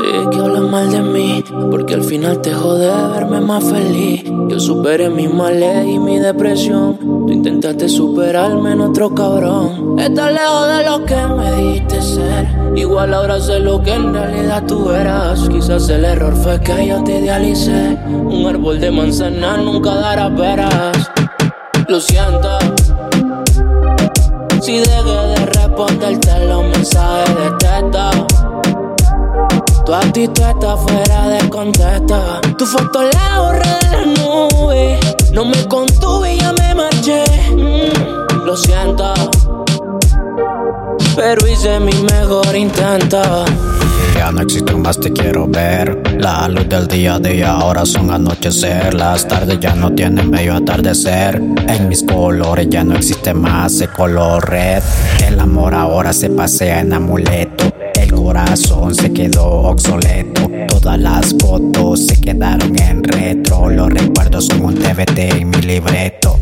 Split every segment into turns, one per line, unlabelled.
Sí, que hablas mal de mí, porque al final te jode verme más feliz. Yo superé mi males y mi depresión. Tú intentaste superarme en otro cabrón. Estás lejos de lo que me dijiste ser. Igual ahora sé lo que en realidad tú eras. Quizás el error fue que yo te idealicé. Un árbol de manzana nunca dará peras. Lo siento. Si dejé de responderte los mensajes tu actitud está fuera de. Tu foto la borré de la nube. No me contuve y ya me marché. Mm, lo siento. Pero hice mi mejor intento.
Ya no existen más, te quiero ver. La luz del día a día ahora son anochecer. Las tardes ya no tienen medio atardecer. En mis colores ya no existe más el color red. El amor ahora se pasea en amuleto corazón se quedó obsoleto. Todas las fotos se quedaron en retro. Los recuerdos son un TBT en mi libreto.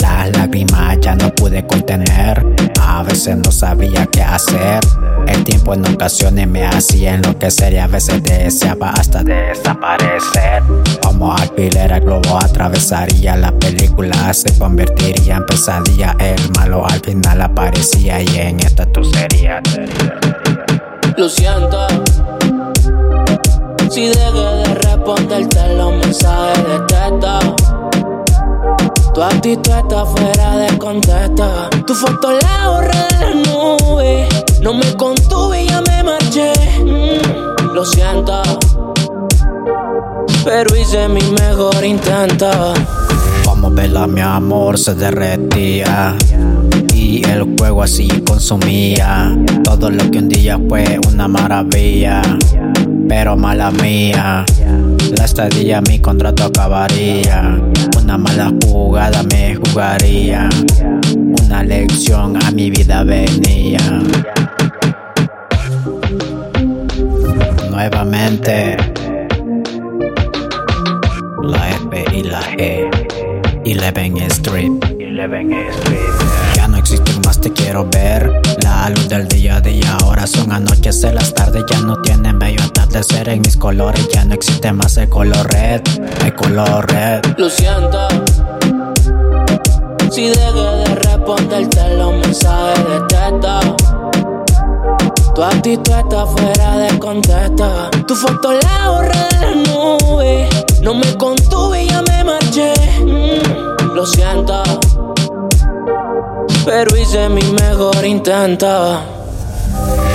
Las lágrimas ya no pude contener. A veces no sabía qué hacer. El tiempo en ocasiones me hacía enloquecer y a veces deseaba hasta desaparecer. Como alfiler el globo atravesaría la película, se convertiría en pesadilla. El malo al final aparecía y en esta tu sería
lo siento. Si dejé de responderte los mensajes de texto. Tu actitud está fuera de contexto. Tu foto la borré de la nube. No me contuve y ya me marché. Mm, lo siento. Pero hice mi mejor intento.
Como vela, mi amor se derretía y el juego así consumía todo lo que un día fue una maravilla, pero mala mía. La estadía mi contrato acabaría, una mala jugada me jugaría, una lección a mi vida venía. Nuevamente, la F y la G, 11 Street. 11 Street más te quiero ver. La luz del día día ahora son anochecer. Las tardes ya no tienen bello atardecer. En mis colores ya no existe más el color red. El color red.
Lo siento. Si dejé de responderte los mensajes de texto. Tu actitud está fuera de contexto. Tu foto la borré de la nube. No me contuve y ya me marché. Mm, lo siento pero hice mi mejor intento.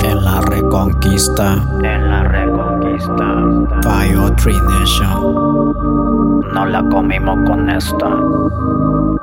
En la reconquista,
en la reconquista,
Fire Tree Nation,
no la comimos con esto.